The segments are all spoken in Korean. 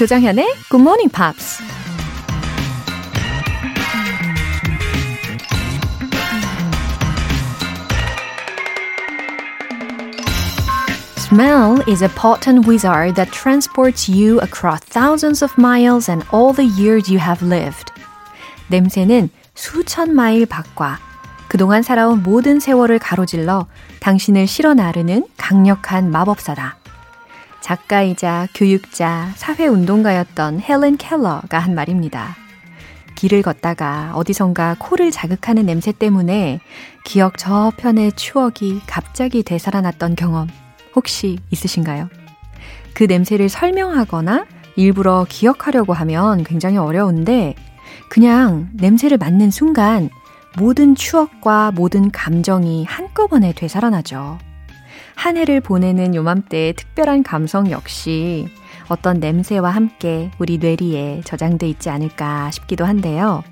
조장현의 Good Morning Pops. Smell is a potent wizard that transports you across thousands of miles and all the years you have lived. 냄새는 수천 마일 밖과 그동안 살아온 모든 세월을 가로질러 당신을 실어 나르는 강력한 마법사다. 작가이자 교육자, 사회운동가였던 헬렌 켈러가 한 말입니다. 길을 걷다가 어디선가 코를 자극하는 냄새 때문에 기억 저편의 추억이 갑자기 되살아났던 경험 혹시 있으신가요? 그 냄새를 설명하거나 일부러 기억하려고 하면 굉장히 어려운데 그냥 냄새를 맡는 순간 모든 추억과 모든 감정이 한꺼번에 되살아나죠. 한 해를 보내는 요맘때의 특별한 감성 역시 어떤 냄새와 함께 우리 뇌리에 저장돼 있지 않을까 싶기도 한데요.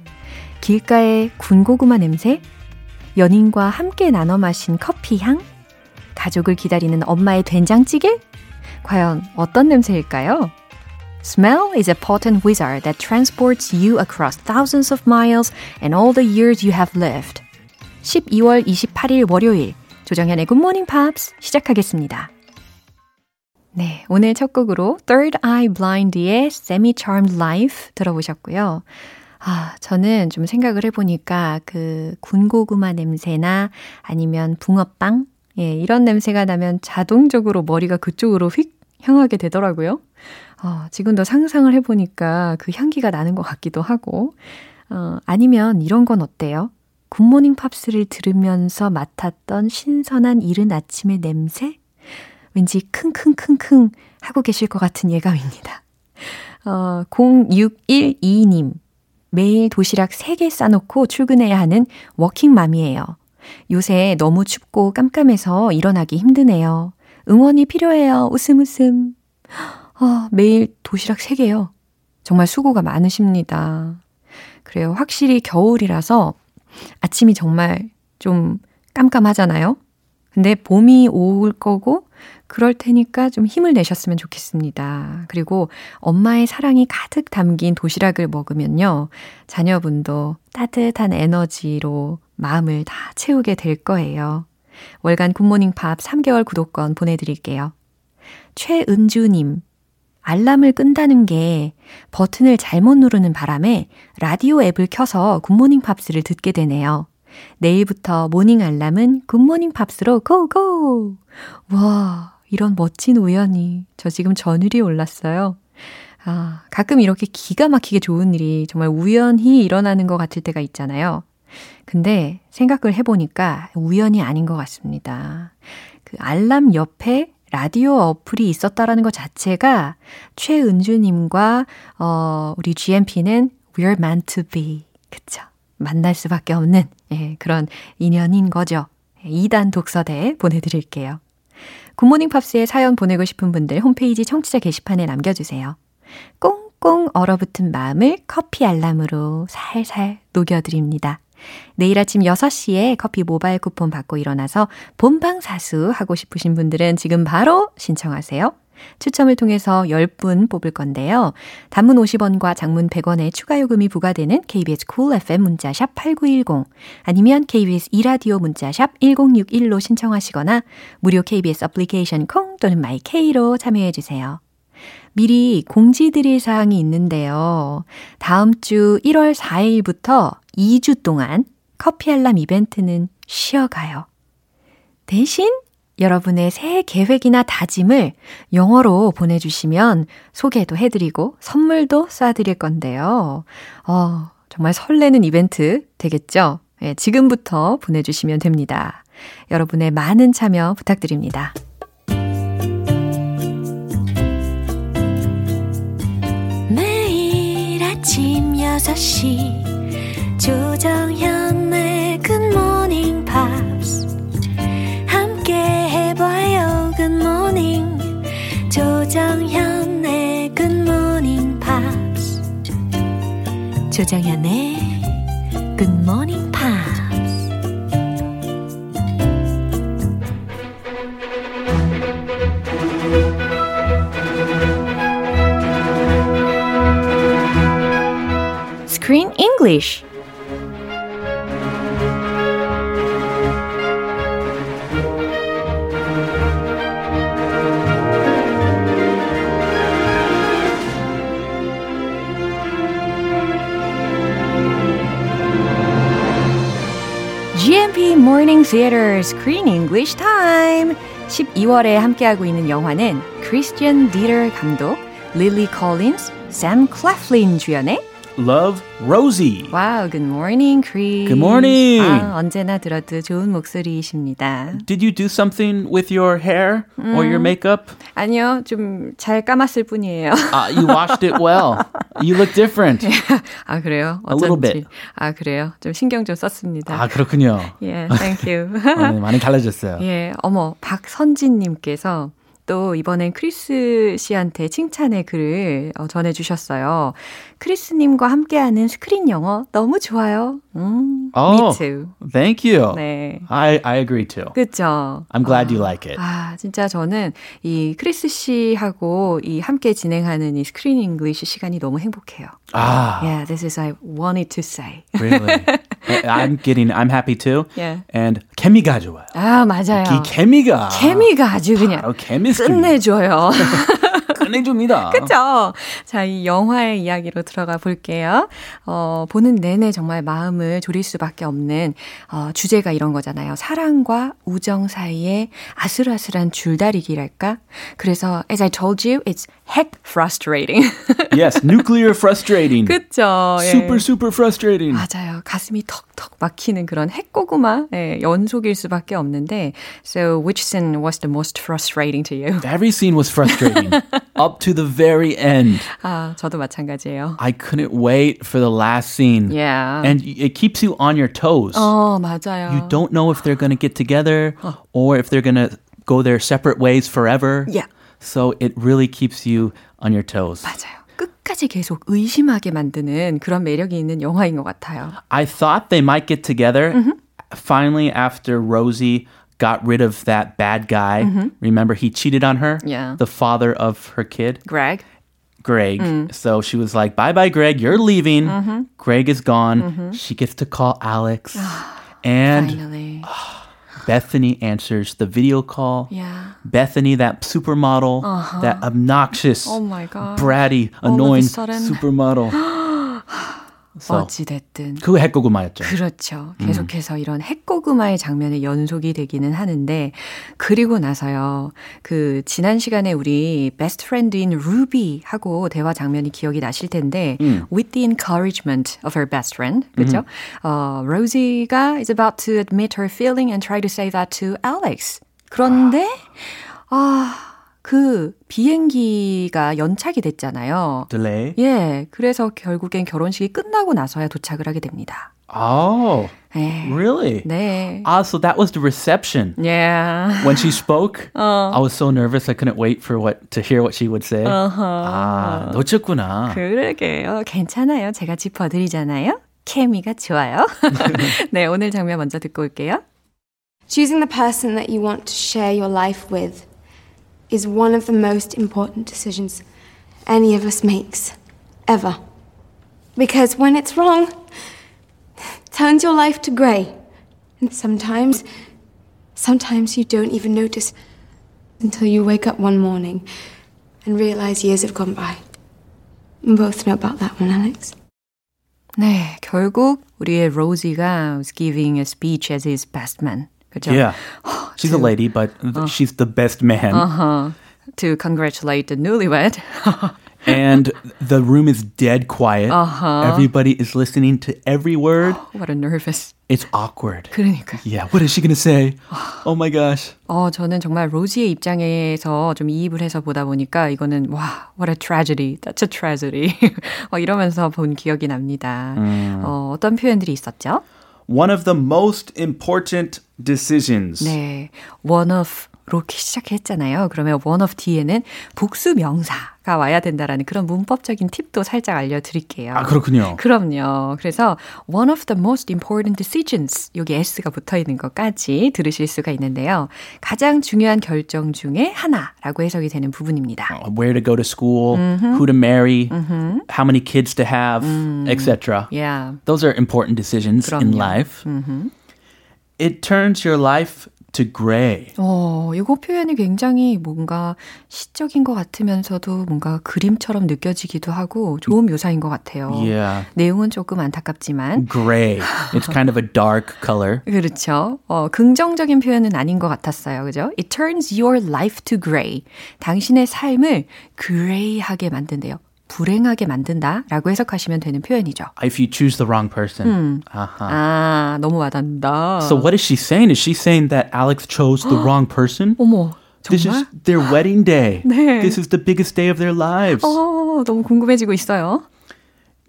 길가의 군고구마 냄새? 연인과 함께 나눠 마신 커피 향? 가족을 기다리는 엄마의 된장찌개? 과연 어떤 냄새일까요? Smell is a potent wizard that transports you across thousands of miles and all the years you have lived. 12월 28일 월요일 조정현의 Morning Pops 시작하겠습니다. 네, 오늘 첫 곡으로 Third Eye Blind의 Semi Charmed Life 들어보셨고요. 아, 저는 좀 생각을 해보니까 그 군고구마 냄새나 아니면 붕어빵, 예, 이런 냄새가 나면 자동적으로 머리가 그쪽으로 휙 향하게 되더라고요. 어, 지금도 상상을 해보니까 그 향기가 나는 것 같기도 하고, 어, 아니면 이런 건 어때요? 굿모닝 팝스를 들으면서 맡았던 신선한 이른 아침의 냄새? 왠지 킁킁킁킁 하고 계실 것 같은 예감입니다. 어, 0612님. 매일 도시락 3개 싸놓고 출근해야 하는 워킹맘이에요. 요새 너무 춥고 깜깜해서 일어나기 힘드네요. 응원이 필요해요. 웃음 웃음. 어, 매일 도시락 3개요. 정말 수고가 많으십니다. 그래요. 확실히 겨울이라서 아침이 정말 좀 깜깜하잖아요. 근데 봄이 올 거고 그럴 테니까 좀 힘을 내셨으면 좋겠습니다. 그리고 엄마의 사랑이 가득 담긴 도시락을 먹으면요. 자녀분도 따뜻한 에너지로 마음을 다 채우게 될 거예요. 월간 굿모닝 팝스 3개월 구독권 보내드릴게요. 최은주님, 알람을 끈다는 게 버튼을 잘못 누르는 바람에 라디오 앱을 켜서 굿모닝 팝스를 듣게 되네요. 내일부터 morning 알람은 굿모닝 팝스로 go go! 와, 이런 멋진 우연이. 저 지금 전율이 올랐어요. 아, 가끔 이렇게 기가 막히게 좋은 일이 정말 우연히 일어나는 것 같을 때가 있잖아요. 근데 생각을 해보니까 우연이 아닌 것 같습니다. 그 알람 옆에 라디오 어플이 있었다라는 것 자체가 최은주님과 어, 우리 GMP는 we're meant to be. 그쵸? 만날 수밖에 없는 예, 그런 인연인 거죠. 2단 독서대 보내드릴게요. 굿모닝 팝스에 사연 보내고 싶은 분들 홈페이지 청취자 게시판에 남겨주세요. 꽁꽁 얼어붙은 마음을 커피 알람으로 살살 녹여드립니다. 내일 아침 6시에 커피 모바일 쿠폰 받고 일어나서 본방사수 하고 싶으신 분들은 지금 바로 신청하세요. 추첨을 통해서 10분 뽑을 건데요. 단문 50원과 장문 100원의 추가 요금이 부과되는 KBS cool FM 문자 샵 8910 아니면 KBS 2라디오 문자 샵 1061로 신청하시거나 무료 KBS 애플리케이션 콩 또는 마이케이로 참여해 주세요. 미리 공지 드릴 사항이 있는데요. 다음 주 1월 4일부터 2주 동안 커피 알람 이벤트는 쉬어가요. 대신 여러분의 새해 계획이나 다짐을 영어로 보내주시면 소개도 해드리고 선물도 쏴드릴 건데요. 어, 정말 설레는 이벤트 되겠죠? 예, 지금부터 보내주시면 됩니다. 여러분의 많은 참여 부탁드립니다. 매일 아침 6시 조정현의 good morning 밥 함께 해봐요 Good Morning 조정현의 good morning 밥 조정현의 굿모닝 팝스 Screen English Theater Screen English Time. 12월에 함께하고 있는 영화는 크리스티안 디터 감독, 릴리 콜린스, 샘 클래플린 주연의 Love Rosie. Wow, good morning, Chris. Good morning. 아, 언제나 들어도 좋은 목소리이십니다. Did you do something with your hair or your makeup? 아니요, 좀 잘 감았을 뿐이에요. Uh, you washed it well. You look different. 아, 그래요? A little 어쩐지. bit. 아, 그래요? 좀 신경 좀 썼습니다. 아 그렇군요. 예, thank you. 어, 네, 많이 달라졌어요. 예, 어머, 박선진님께서 또 이번엔 크리스 씨한테 칭찬의 글을 어, 전해주셨어요. 크리스님과 함께하는 스크린 영어 너무 좋아요. 음, Oh, me too. thank you. 네. I I agree too. 그죠? I'm glad you like it. 아, 진짜 저는 이 크리스 씨하고 이 함께 진행하는 이 Screen English 시간이 너무 행복해요. Ah, Yeah, this is I wanted to say. really? I'm getting. I'm happy too. Yeah. And 케미가 좋아요. 아, 맞아요. 이 케미가 케미가 아주 그냥 바로 케미스트리 끝내줘요. 끝내줍니다. 그쵸? 자, 이 영화의 이야기로 들어가 볼게요. 어, 보는 내내 정말 마음을 졸일 수밖에 없는, 어, 주제가 이런 거잖아요. 사랑과 우정 사이에 아슬아슬한 줄다리기랄까? 그래서, as I told you, it's heck frustrating. Yes, nuclear frustrating. 그쵸? 예. Super super frustrating. 맞아요. 가슴이 턱턱 막히는 그런 핵고구마 예, 연속일 수밖에 없는데 So which scene was the most frustrating to you? Every scene was frustrating up to the very end. 아, 저도 마찬가지예요. I couldn't wait for the last scene. Yeah. And y- it keeps you on your toes. 어, 맞아요. You don't know if they're going to get together or if they're going to go their separate ways forever. Yeah. So it really keeps you on your toes. 맞아요. 끝까지 계속 의심하게 만드는 그런 매력이 있는 영화인 것 같아요. I thought they might get together. Finally, after Rosie got rid of that bad guy, remember he cheated on her? Yeah. The father of her kid, Greg. Greg. Mm. So she was like, bye bye, Greg, you're leaving. Mm-hmm. Greg is gone. She gets to call Alex. and Finally. Bethany answers the video call. Yeah. Bethany, that supermodel, that obnoxious, Oh my god. bratty, All of a annoying supermodel. so, 어찌됐든. 그거 핵고구마였죠. 그렇죠. 계속해서 이런 핵고구마의 장면이 연속이 되기는 하는데, 그리고 나서요, 그, 지난 시간에 우리 베스트 프렌드인 루비하고 대화 장면이 기억이 나실 텐데, with the encouragement of her best friend, 그죠? 어, 로지가 is about to admit her feeling and try to say that to Alex. 그런데, 아, 그 비행기가 연착이 됐잖아요. Delay. 예, 그래서 결국엔 결혼식이 끝나고 나서야 도착을 하게 됩니다. Oh, 예. really? 네. Ah, so that was the reception. Yeah. When she spoke, I was so nervous I couldn't wait for what to hear what she would say. 아, 놓쳤구나. 그러게요. 괜찮아요. 제가 짚어드리잖아요. 케미가 좋아요. 네, 오늘 장면 먼저 듣고 올게요. Choosing the person that you want to share your life with is one of the most important decisions any of us makes, ever. Because when it's wrong, it turns your life to grey. And sometimes, sometimes you don't even notice until you wake up one morning and realize years have gone by. We both know about that one, Alex. 네, 결국 우리의 로지가 was giving a speech as his best man. 그죠? Yeah. She's a lady, but she's the best man. Uh-huh. To congratulate the newlywed. And the room is dead quiet. Everybody is listening to every word. What a nervous. It's awkward. 그러니까. Yeah, what is she going to say? Oh my gosh. 어, 저는 정말 로지의 입장에서 좀 이입을 해서 보다 보니까 이거는 와, what a tragedy. That's a tragedy. 어, 이러면서 본 기억이 납니다. 어, 어떤 표현들이 있었죠? One of the most important decisions. 네, one of 로 시작했잖아요. 그러면 one of 뒤에는 복수 명사 가 와야 된다라는 그런 문법적인 팁도 살짝 알려드릴게요. 아, 그렇군요. 그럼요. 그래서 one of the most important decisions 여기 s가 붙어 있는 것까지 들으실 수가 있는데요. 가장 중요한 결정 중에 하나라고 해석이 되는 부분입니다. Where to go to school, who to marry, how many kids to have, etc. Yeah. Those are important decisions in 그럼요. life. It turns your life to gray. 어, 이거 표현이 굉장히 뭔가 시적인 것 같으면서도 뭔가 그림처럼 느껴지기도 하고 좋은 묘사인 것 같아요. Yeah. 내용은 조금 안타깝지만 Gray. It's kind of a dark color. 그렇죠. 어, 긍정적인 표현은 아닌 것 같았어요. 그죠? It turns your life to gray. 당신의 삶을 그레이하게 만든대요. 불행하게 만든다라고 해석하시면 되는 표현이죠. If you choose the wrong person. Uh-huh. 아, 너무 와닿는다. So what is she saying? Is she saying that Alex chose the wrong person? 어머, This 정말? is their wedding day. 네. This is the biggest day of their lives. 어, 너무 궁금해지고 있어요.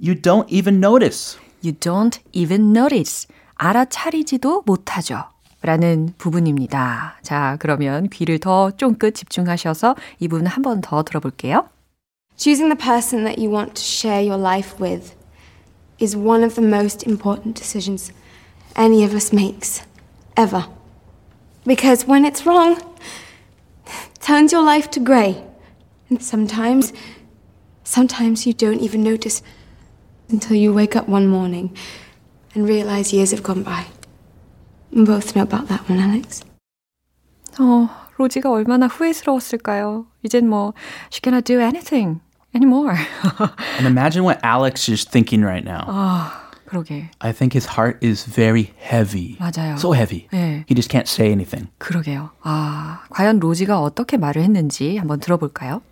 You don't even notice. You don't even notice. 알아차리지도 못하죠. 라는 부분입니다. 자, 그러면 귀를 더 쫑긋 집중하셔서 이 부분 한 번 더 들어볼게요. Choosing the person that you want to share your life with is one of the most important decisions any of us makes, ever. Because when it's wrong, it turns your life to grey. And sometimes, sometimes you don't even notice until you wake up one morning and realize years have gone by. We both know about that one, Alex. 어, 로지가 얼마나 후회스러웠을까요? 이젠 뭐, she cannot do anything anymore. And imagine what Alex is thinking right now. 아, 그러게. I think his heart is very heavy. 맞아요. So heavy. 네. He just can't say anything. 그러게요. 아, 과연 로지가 어떻게 말을 했는지 한번 들어볼까요?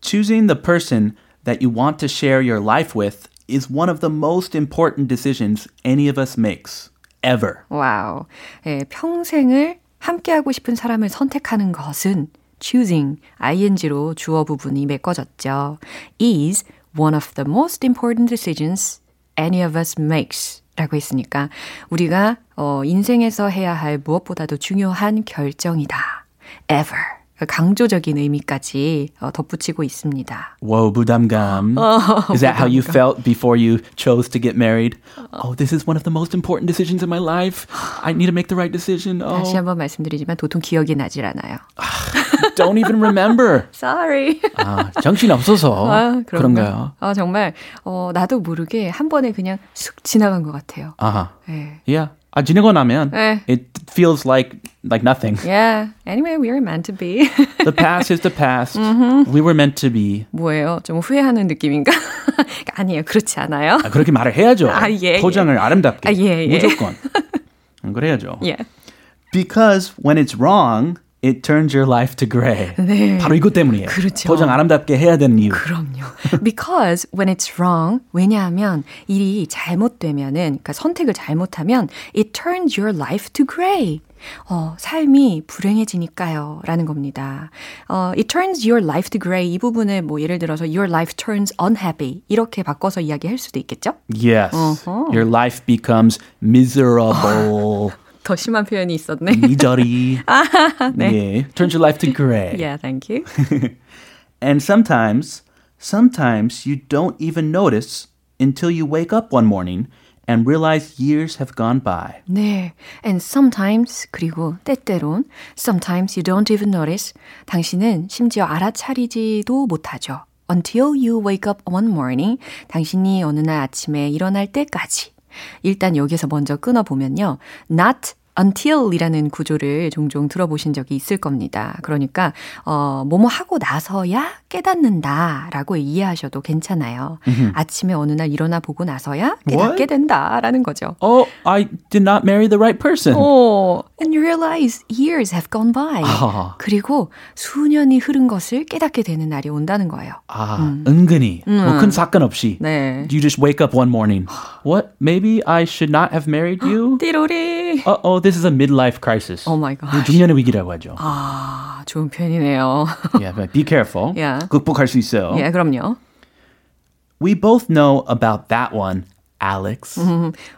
Choosing the person that you want to share your life with is one of the most important decisions any of us makes ever. 와우. 예, 평생을 함께하고 싶은 사람을 선택하는 것은 choosing, ing로 주어 부분이 메꿔졌죠. is one of the most important decisions any of us makes. 라고 했으니까 우리가 어, 인생에서 해야 할 무엇보다도 중요한 결정이다. ever. 강조적인 의미까지 어, 덧붙이고 있습니다. Whoa, 부담감. is that how you felt before you chose to get married? Oh, this is one of the most important decisions in my life. I need to make the right decision. 다시 Oh, 한번 말씀드리지만 도통 기억이 나질 않아요. don't even remember. Sorry. 아, 정신 없어서 아, 그런가요? 아, 정말, 어, 나도 모르게 한 번에 그냥 쑥 지나간 것 같아요. 아하. 예. Yeah. 아, 지나고 나면 네. it feels like like nothing. Yeah. Anyway, we were meant to be. The past is the past. We were meant to be. 뭐예요? 좀 후회하는 느낌인가? 아니에요. 그렇지 않아요. 아, 그렇게 말을 해야죠. 아, 예, 포장을 아름답게. 아, 예, 예. 무조건. 그래야죠. 예. Because when it's wrong, it turns your life to gray. 네. 바로 이것 때문이에요. 그렇죠. 포장 아름답게 해야 되는 이유. 그럼요. Because when it's wrong, 왜냐하면 일이 잘못되면은, 그러니까 선택을 잘못하면, it turns your life to gray. 어, 삶이 불행해지니까요. 라는 겁니다. 어, it turns your life to gray. 이 부분을 뭐 예를 들어서 your life turns unhappy. 이렇게 바꿔서 이야기할 수도 있겠죠? Yes. Your life becomes miserable. 더 심한 표현이 있었네. 미저리. 예. Turns your life to gray. yeah, thank you. And sometimes, sometimes you don't even notice until you wake up one morning and realize years have gone by. 네. And sometimes, 그리고 때때론, sometimes you don't even notice. 당신은 심지어 알아차리지도 못하죠. Until you wake up one morning. 당신이 어느 날 아침에 일어날 때까지. 일단 여기서 먼저 끊어보면요. Not until이라는 구조를 종종 들어보신 적이 있을 겁니다. 그러니까 어 뭐뭐 하고 나서야 깨닫는다라고 이해하셔도 괜찮아요. 아침에 어느 날 일어나 보고 나서야 깨닫게 What? 된다라는 거죠. Oh, I did not marry the right person. 어, and you realize years have gone by. 아. 그리고 수년이 흐른 것을 깨닫게 되는 날이 온다는 거예요. 아, 은근히 뭐큰 사건 없이. 네. You just wake up one morning. What? Maybe I should not have married you? 띠로리. Uh oh, this is a midlife crisis. Oh my gosh. 중년의 위기라고 하죠. 아, 좋은 표현이네요. Yeah, but be careful. Yeah. 극복할 수 있어요. 예, 그럼요. We both know about that one, Alex.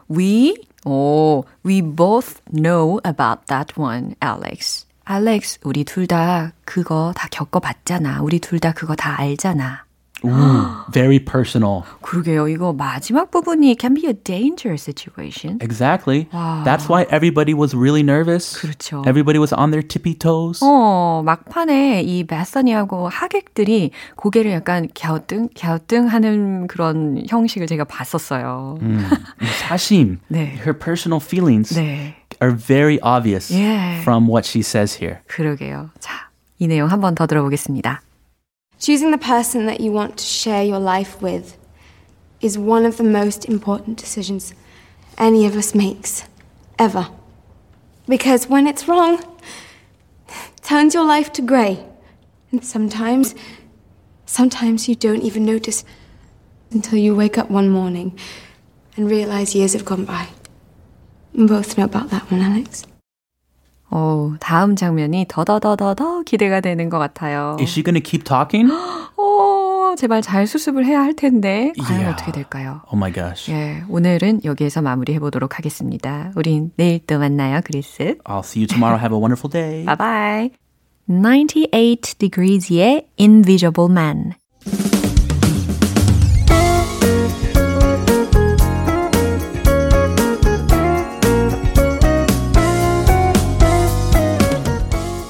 We, 오, we both know about that one, Alex. 알렉스, 우리 둘 다 그거 다 겪어봤잖아. 우리 둘 다 그거 다 알잖아. Ooh, very personal. 그러게요. 이거 마지막 부분이 can be a dangerous situation. Exactly. Wow. That's why everybody was really nervous. 그렇죠. Everybody was on their tippy toes. 어, 막판에 이 베사니하고 하객들이 고개를 약간 갸우뚱, 갸우뚱 하는 그런 형식을 제가 봤었어요. Mm. Sashim, 네. her personal feelings 네. are very obvious Yeah. from what she says here. 그러게요. 자, 이 내용 한번 더 들어보겠습니다. Choosing the person that you want to share your life with is one of the most important decisions any of us makes, ever. Because when it's wrong, it turns your life to grey. And sometimes, sometimes you don't even notice until you wake up one morning and realize years have gone by. We both know about that one, Alex. 어, 다음 장면이 더더더더더 기대가 되는 것 같아요. Is she to keep talking? 어, 제발 잘 수습을 해야 할 텐데 과연 이야. 어떻게 될까요? Oh my gosh. 예, 오늘은 여기에서 마무리해 보도록 하겠습니다. 우린 내일 또 만나요, 그리스. I'll see you tomorrow. Have a wonderful day. Bye bye. 98 Degrees의 Invisible Man.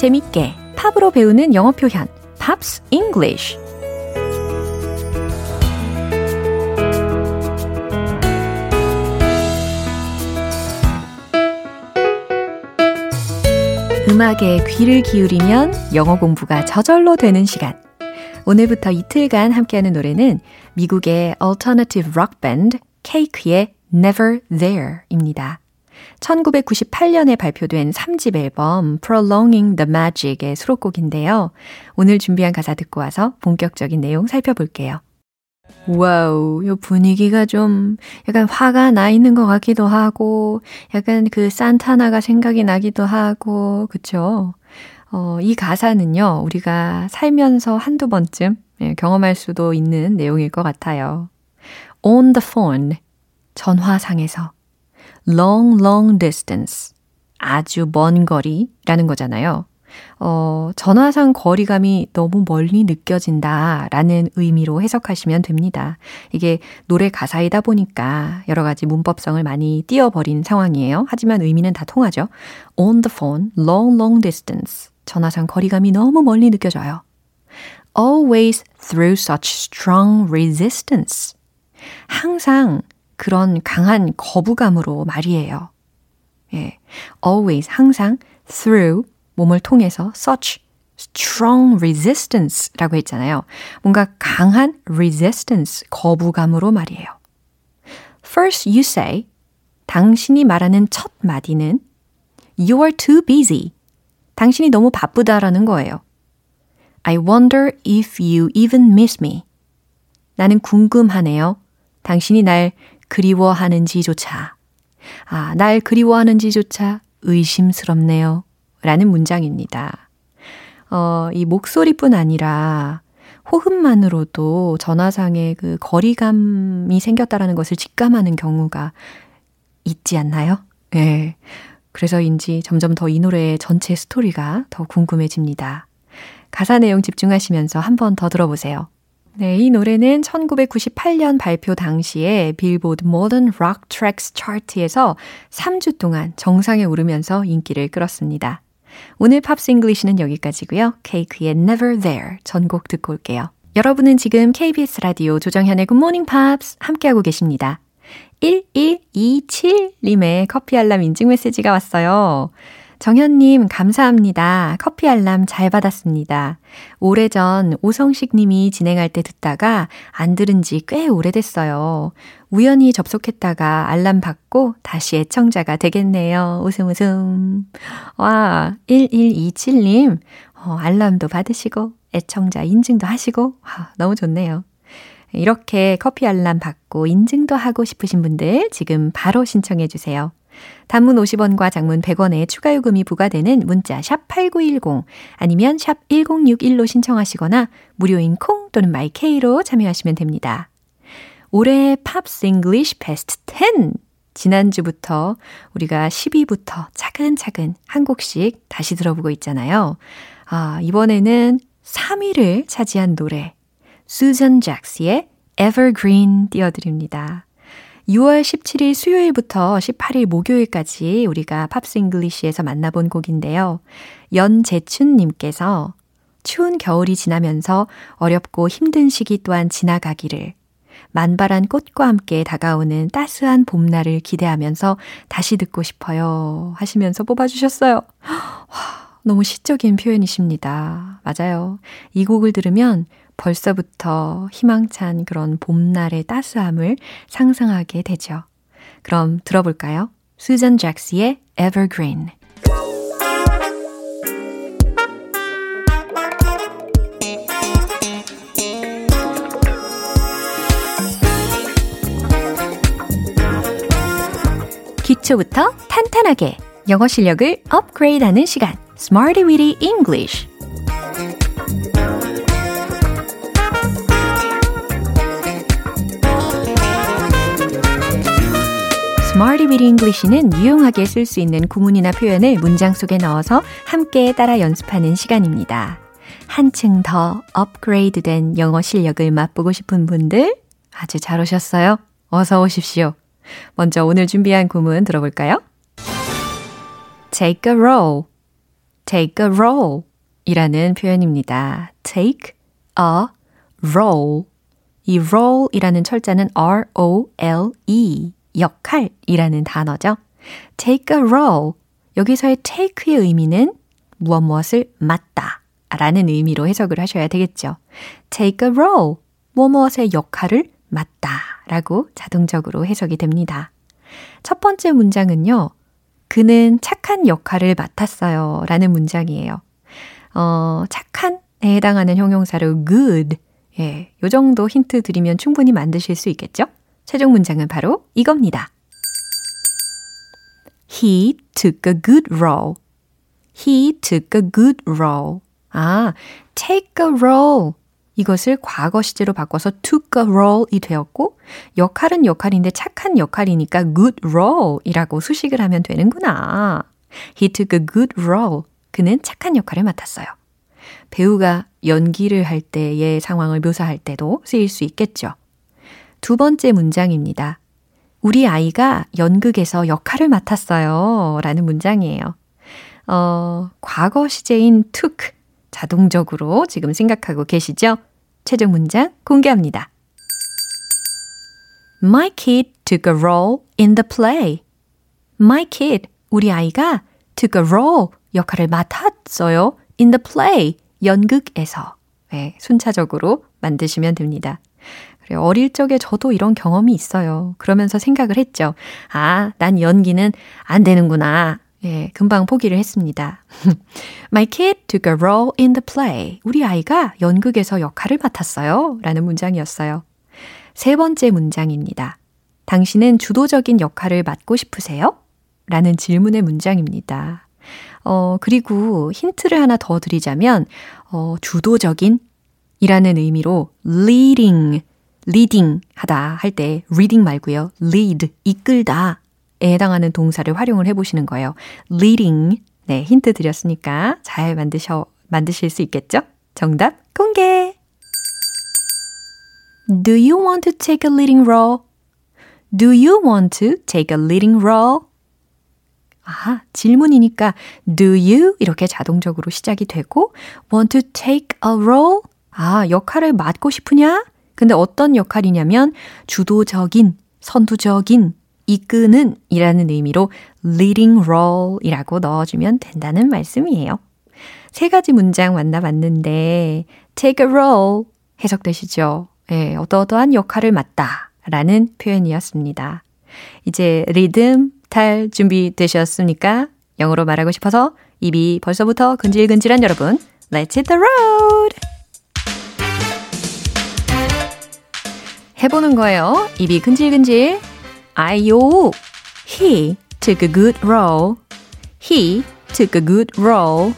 재밌게 팝으로 배우는 영어 표현 Pops English 음악에 귀를 기울이면 영어 공부가 저절로 되는 시간. 오늘부터 이틀간 함께하는 노래는 미국의 alternative rock band Cake의 Never There입니다. 1998년에 발표된 3집 앨범 Prolonging the Magic의 수록곡인데요. 오늘 준비한 가사 듣고 와서 본격적인 내용 살펴볼게요. wow, 요 분위기가 좀 약간 화가 나 있는 것 같기도 하고, 약간 그 산타나가 생각이 나기도 하고, 그쵸? 어, 이 가사는요, 우리가 살면서 한두 번쯤 예, 경험할 수도 있는 내용일 것 같아요. On the phone, 전화상에서. Long, long distance. 아주 먼 거리라는 거잖아요. 어, 전화상 거리감이 너무 멀리 느껴진다 라는 의미로 해석하시면 됩니다. 이게 노래 가사이다 보니까 여러 가지 문법성을 많이 띄어버린 상황이에요. 하지만 의미는 다 통하죠. On the phone, long, long distance. 전화상 거리감이 너무 멀리 느껴져요. Always through such strong resistance. 항상 그런 강한 거부감으로 말이에요. 예. Always, 항상, through, 몸을 통해서 such strong resistance 라고 했잖아요. 뭔가 강한 resistance, 거부감으로 말이에요. First you say, 당신이 말하는 첫 마디는 You are too busy. 당신이 너무 바쁘다라는 거예요. I wonder if you even miss me. 나는 궁금하네요. 당신이 날 그리워하는지조차. 아, 날 그리워하는지조차 의심스럽네요. 라는 문장입니다. 어, 이 목소리뿐 아니라 호흡만으로도 전화상의 그 거리감이 생겼다라는 것을 직감하는 경우가 있지 않나요? 예. 네. 그래서인지 점점 더 이 노래의 전체 스토리가 더 궁금해집니다. 가사 내용 집중하시면서 한 번 더 들어보세요. 네, 이 노래는 1998년 발표 당시에 빌보드 Modern Rock Tracks 차트에서 3주 동안 정상에 오르면서 인기를 끌었습니다. 오늘 Pops English는 여기까지고요. Cake의 Never There 전곡 듣고 올게요. 여러분은 지금 KBS 라디오 조정현의 Morning Pops 함께하고 계십니다. 1127님의 커피 알람 인증 메시지가 왔어요. 정현님, 감사합니다. 커피 알람 잘 받았습니다. 오래전 오성식 님이 진행할 때 듣다가 안 들은 지 꽤 오래됐어요. 우연히 접속했다가 알람 받고 다시 애청자가 되겠네요. 웃음 웃음. 와, 1127님, 어, 알람도 받으시고, 애청자 인증도 하시고, 와, 너무 좋네요. 이렇게 커피 알람 받고 인증도 하고 싶으신 분들 지금 바로 신청해 주세요. 단문 50원과 장문 100원의 추가 요금이 부과되는 문자 샵 8910 아니면 샵 1061로 신청하시거나 무료인 콩 또는 My K로 참여하시면 됩니다. 올해 Pops English 베스트 10 지난주부터 우리가 10위부터 차근차근 한 곡씩 다시 들어보고 있잖아요. 아, 이번에는 3위를 차지한 노래 수전 잭스의 Evergreen 띄워드립니다. 6월 17일 수요일부터 18일 목요일까지 우리가 Pops English에서 만나본 곡인데요. 연재춘님께서 추운 겨울이 지나면서 어렵고 힘든 시기 또한 지나가기를 만발한 꽃과 함께 다가오는 따스한 봄날을 기대하면서 다시 듣고 싶어요. 하시면서 뽑아주셨어요. 와, 너무 시적인 표현이십니다. 맞아요. 이 곡을 들으면 벌써부터 희망찬 그런 봄날의 따스함을 상상하게 되죠. 그럼 들어볼까요? 수잔 잭스의 Evergreen. 기초부터 탄탄하게 영어 실력을 업그레이드하는 시간 Smarty Weedy English Smarty Weedy English는 유용하게 쓸 수 있는 구문이나 표현을 문장 속에 넣어서 함께 따라 연습하는 시간입니다. 한층 더 업그레이드된 영어 실력을 맛보고 싶은 분들 아주 잘 오셨어요. 어서 오십시오. 먼저 오늘 준비한 구문 들어볼까요? take a roll, take a roll 이라는 표현입니다. take a roll. 이 roll이라는 철자는 R-O-L-E, 역할이라는 단어죠. take a roll. 여기서의 take의 의미는 무엇 무엇을 맡다 라는 의미로 해석을 하셔야 되겠죠. take a roll. 무엇 무엇의 역할을 맡다 라고 자동적으로 해석이 됩니다. 첫 번째 문장은요. 그는 착한 역할을 맡았어요 라는 문장이에요. 어, 착한에 해당하는 형용사로 good. 예, 요 정도 힌트 드리면 충분히 만드실 수 있겠죠? 최종 문장은 바로 이겁니다. He took a good role. He took a good role. 아, take a role. 이것을 과거 시제로 바꿔서 took a role이 되었고 역할은 역할인데 착한 역할이니까 good role이라고 수식을 하면 되는구나. He took a good role. 그는 착한 역할을 맡았어요. 배우가 연기를 할 때의 상황을 묘사할 때도 쓰일 수 있겠죠. 두 번째 문장입니다. 우리 아이가 연극에서 역할을 맡았어요. 라는 문장이에요. 어, 과거 시제인 took 자동적으로 지금 생각하고 계시죠? 최종 문장 공개합니다. My kid took a role in the play. My kid, 우리 아이가 took a role, 역할을 맡았어요. in the play, 연극에서. 네, 순차적으로 만드시면 됩니다. 어릴 적에 저도 이런 경험이 있어요. 그러면서 생각을 했죠. 아, 난 연기는 안 되는구나. 예, 금방 포기를 했습니다. My kid took a role in the play. 우리 아이가 연극에서 역할을 맡았어요. 라는 문장이었어요. 세 번째 문장입니다. 당신은 주도적인 역할을 맡고 싶으세요? 라는 질문의 문장입니다. 어, 그리고 힌트를 하나 더 드리자면, 어, 주도적인 이라는 의미로 leading, leading 하다 할때 reading 말고요. lead, 이끌다 에 해당하는 동사를 활용을 해 보시는 거예요. leading. 네, 힌트 드렸으니까 잘 만드셔, 만드실 수 있겠죠? 정답 공개! Do you want to take a leading role? Do you want to take a leading role? 아, 질문이니까 do you 이렇게 자동적으로 시작이 되고 want to take a role? 아, 역할을 맡고 싶으냐? 근데 어떤 역할이냐면 주도적인, 선두적인 이끄는 이라는 의미로 leading role 이라고 넣어주면 된다는 말씀이에요. 세 가지 문장 만나봤는데 take a role 해석되시죠? 예, 어떠어떠한 역할을 맡다 라는 표현이었습니다. 이제 리듬 탈 준비 되셨습니까? 영어로 말하고 싶어서 입이 벌써부터 근질근질한 여러분, Let's hit the road! 해보는 거예요. 입이 근질근질. 아요. He took a good role. He took a good role.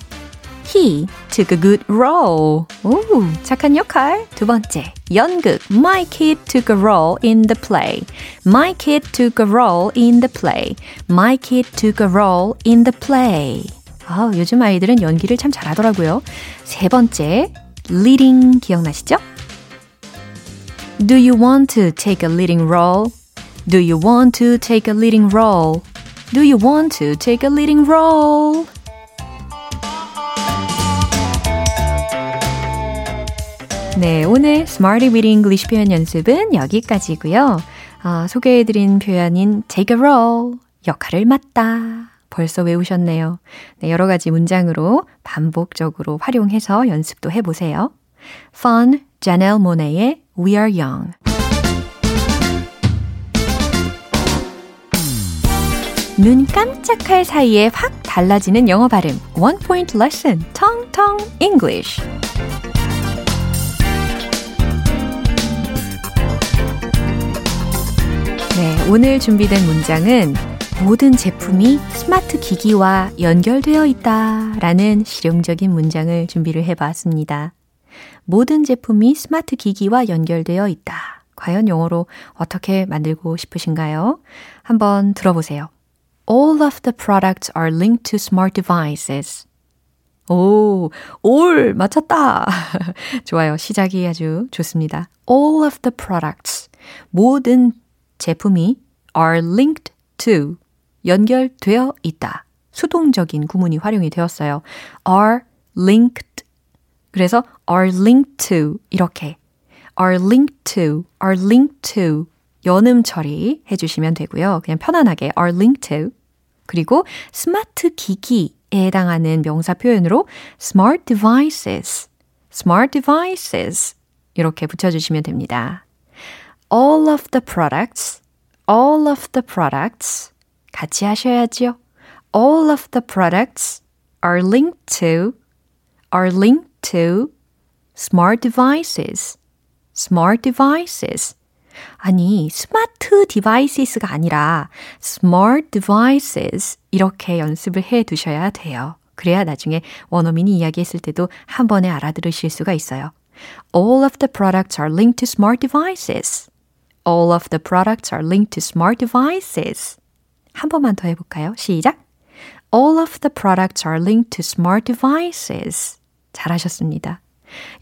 He took a good role. 오, 착한 역할. 두 번째, 연극. My kid took a role in the play. My kid took a role in the play. My kid took a role in the play. 아, 요즘 아이들은 연기를 참 잘하더라고요. 세 번째, leading 기억나시죠? Do you want to take a leading role? Do you want to take a leading role? Do you want to take a leading role? 네, 오늘 Smarty with English 표현 연습은 여기까지고요. 아, 소개해드린 표현인 take a role, 역할을 맡다. 벌써 외우셨네요. 네, 여러 가지 문장으로 반복적으로 활용해서 연습도 해보세요. Fun, Janelle Monae의 We Are Young. 눈 깜짝할 사이에 확 달라지는 영어 발음. One Point Lesson, Tong Tong English. 네, 오늘 준비된 문장은 모든 제품이 스마트 기기와 연결되어 있다 라는 실용적인 문장을 준비를 해 봤습니다. 모든 제품이 스마트 기기와 연결되어 있다. 과연 영어로 어떻게 만들고 싶으신가요? 한번 들어보세요. All of the products are linked to smart devices. 오, all 맞췄다. 좋아요. 시작이 아주 좋습니다. All of the products. 모든 제품이 are linked to 연결되어 있다. 수동적인 구문이 활용이 되었어요. are linked. 그래서 are linked to 이렇게 are linked to, are linked to 연음 처리 해주시면 되고요. 그냥 편안하게 are linked to 그리고 스마트 기기에 해당하는 명사 표현으로 smart devices, smart devices 이렇게 붙여주시면 됩니다. all of the products, all of the products 같이 하셔야지요. all of the products are linked to, are linked to smart devices, smart devices. 아니, 스마트 디바이시스가 아니라 smart devices 이렇게 연습을 해 두셔야 돼요. 그래야 나중에 원어민이 이야기했을 때도 한 번에 알아들으실 수가 있어요. All of the products are linked to smart devices. All of the products are linked to smart devices. 한 번만 더 해볼까요? 시작. All of the products are linked to smart devices. 잘하셨습니다.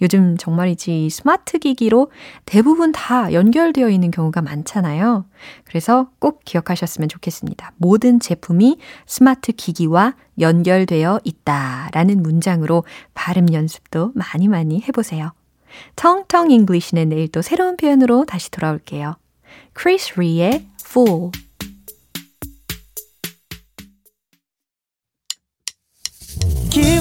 요즘 정말이지 스마트 기기로 대부분 다 연결되어 있는 경우가 많잖아요. 그래서 꼭 기억하셨으면 좋겠습니다. 모든 제품이 스마트 기기와 연결되어 있다라는 문장으로 발음 연습도 많이 많이 해보세요. 텅텅 English는 내일 또 새로운 표현으로 다시 돌아올게요. 크리스 리의 Fool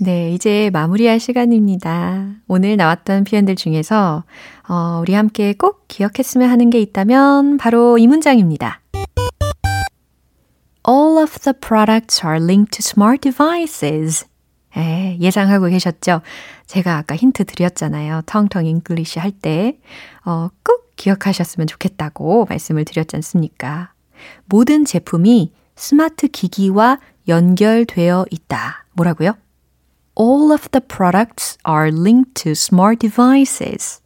네, 이제 마무리할 시간입니다. 오늘 나왔던 표현들 중에서 어, 우리 함께 꼭 기억했으면 하는 게 있다면 바로 이 문장입니다. All of the products are linked to smart devices. 에, 예상하고 계셨죠? 제가 아까 힌트 드렸잖아요. 텅텅 잉글리시 할 때, 어, 꼭 기억하셨으면 좋겠다고 말씀을 드렸지 않습니까? 모든 제품이 스마트 기기와 연결되어 있다. 뭐라고요? All of the products are linked to smart devices.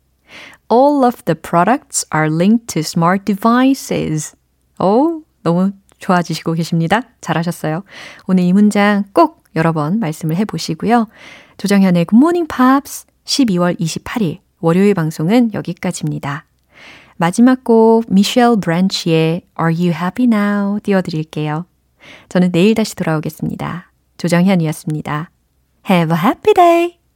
All of the products are linked to smart devices. 오, 너무 좋아지시고 계십니다. 잘하셨어요. 오늘 이 문장 꼭 여러 번 말씀을 해보시고요. 조정현의 Good Morning Pops 12월 28일 월요일 방송은 여기까지입니다. 마지막 곡 미셸 브랜치의 Are You Happy Now 띄워드릴게요. 저는 내일 다시 돌아오겠습니다. 조정현이었습니다. Have a happy day!